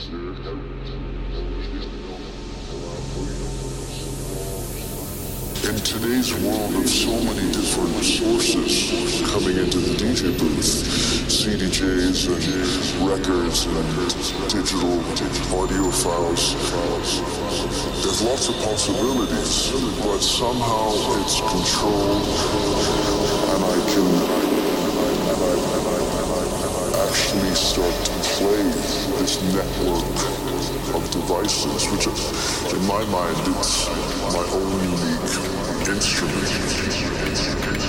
In today's world of so many different sources coming into the DJ booth, CDJs and records and digital audio files, there's lots of possibilities, but somehow it's controlled and I can and I, and I, and I, actually start play this network of devices, which in my mind it's my own unique instrument.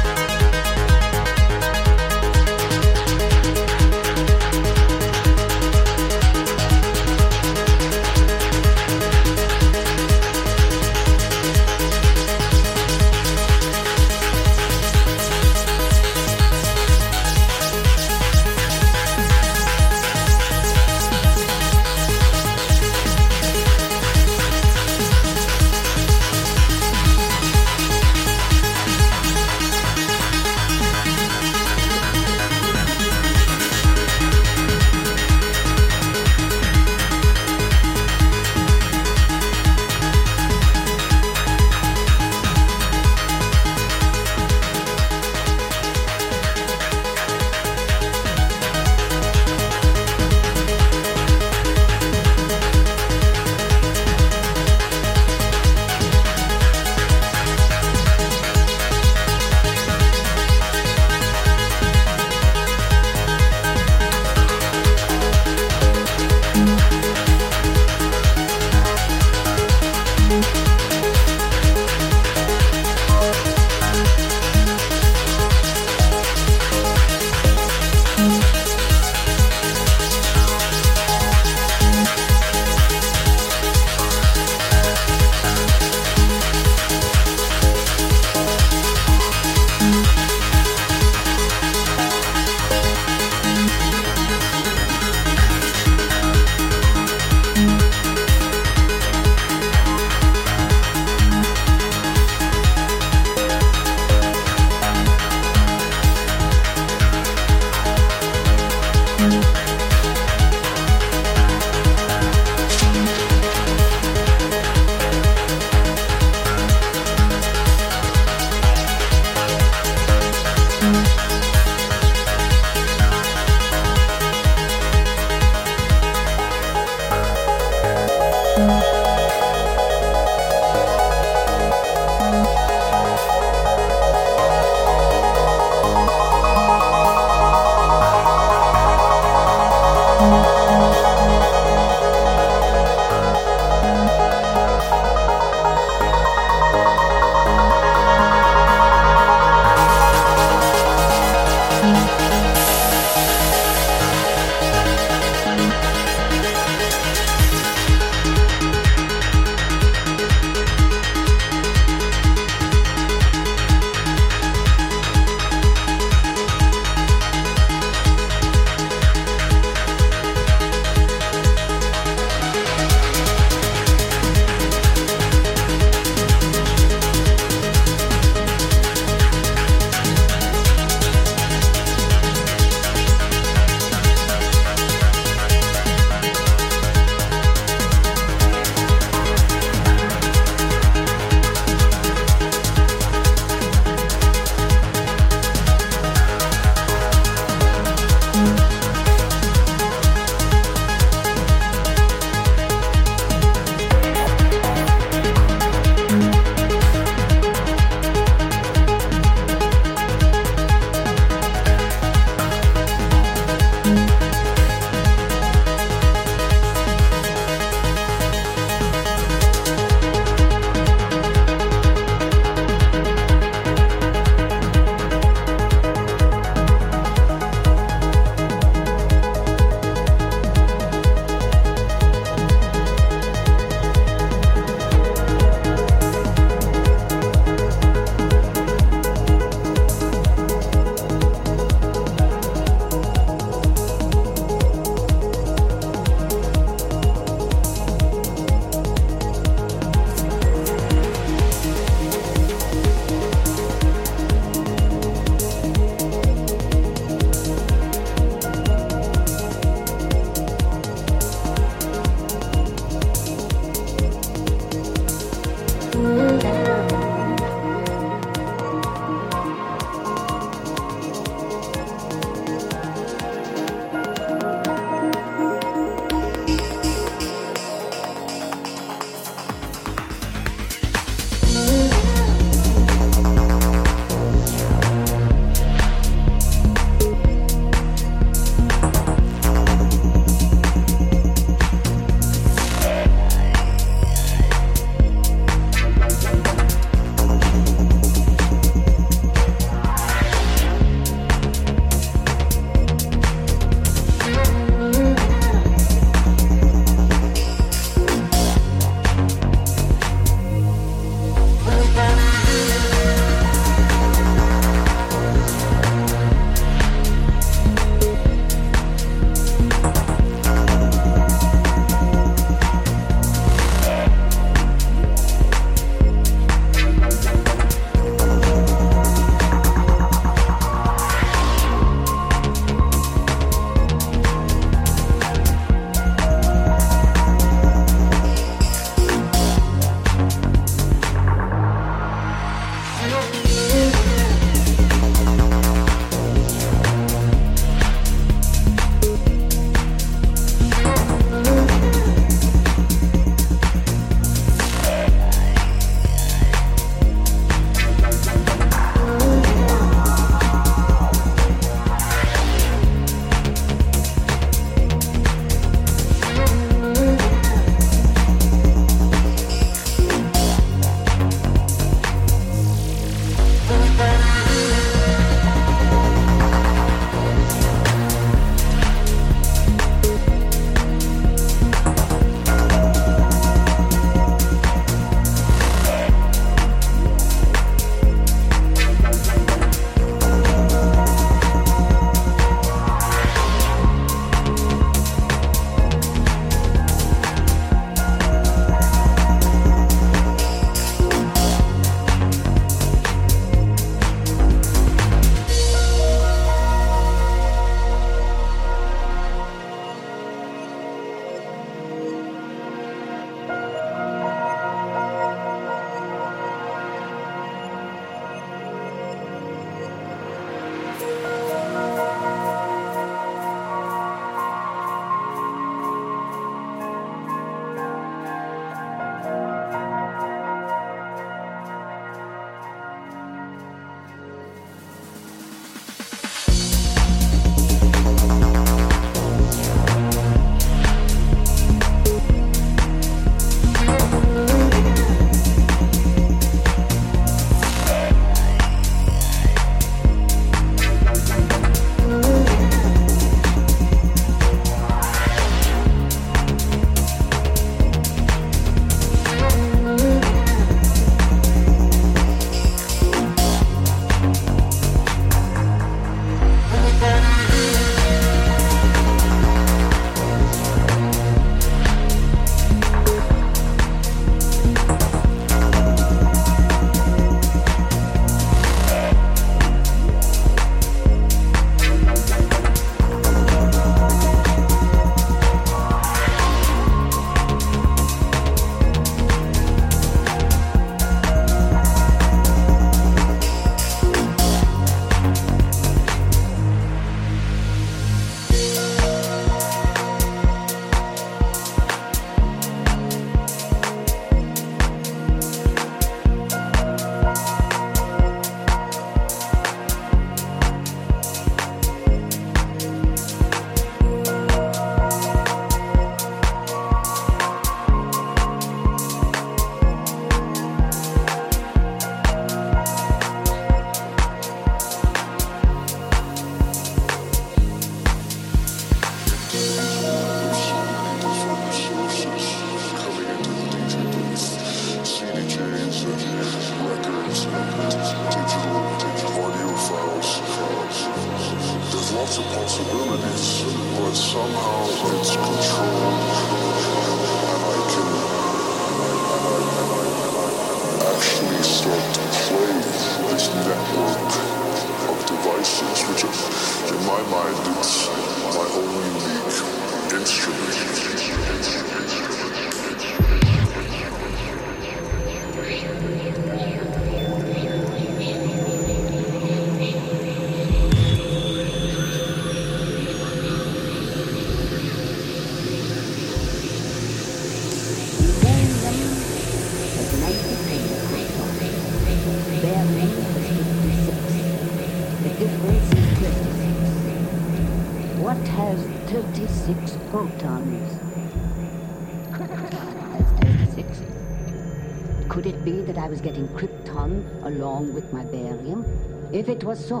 Along with my barium? If it was so,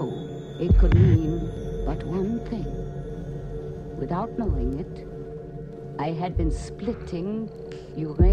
it could mean but one thing. Without knowing it, I had been splitting uranium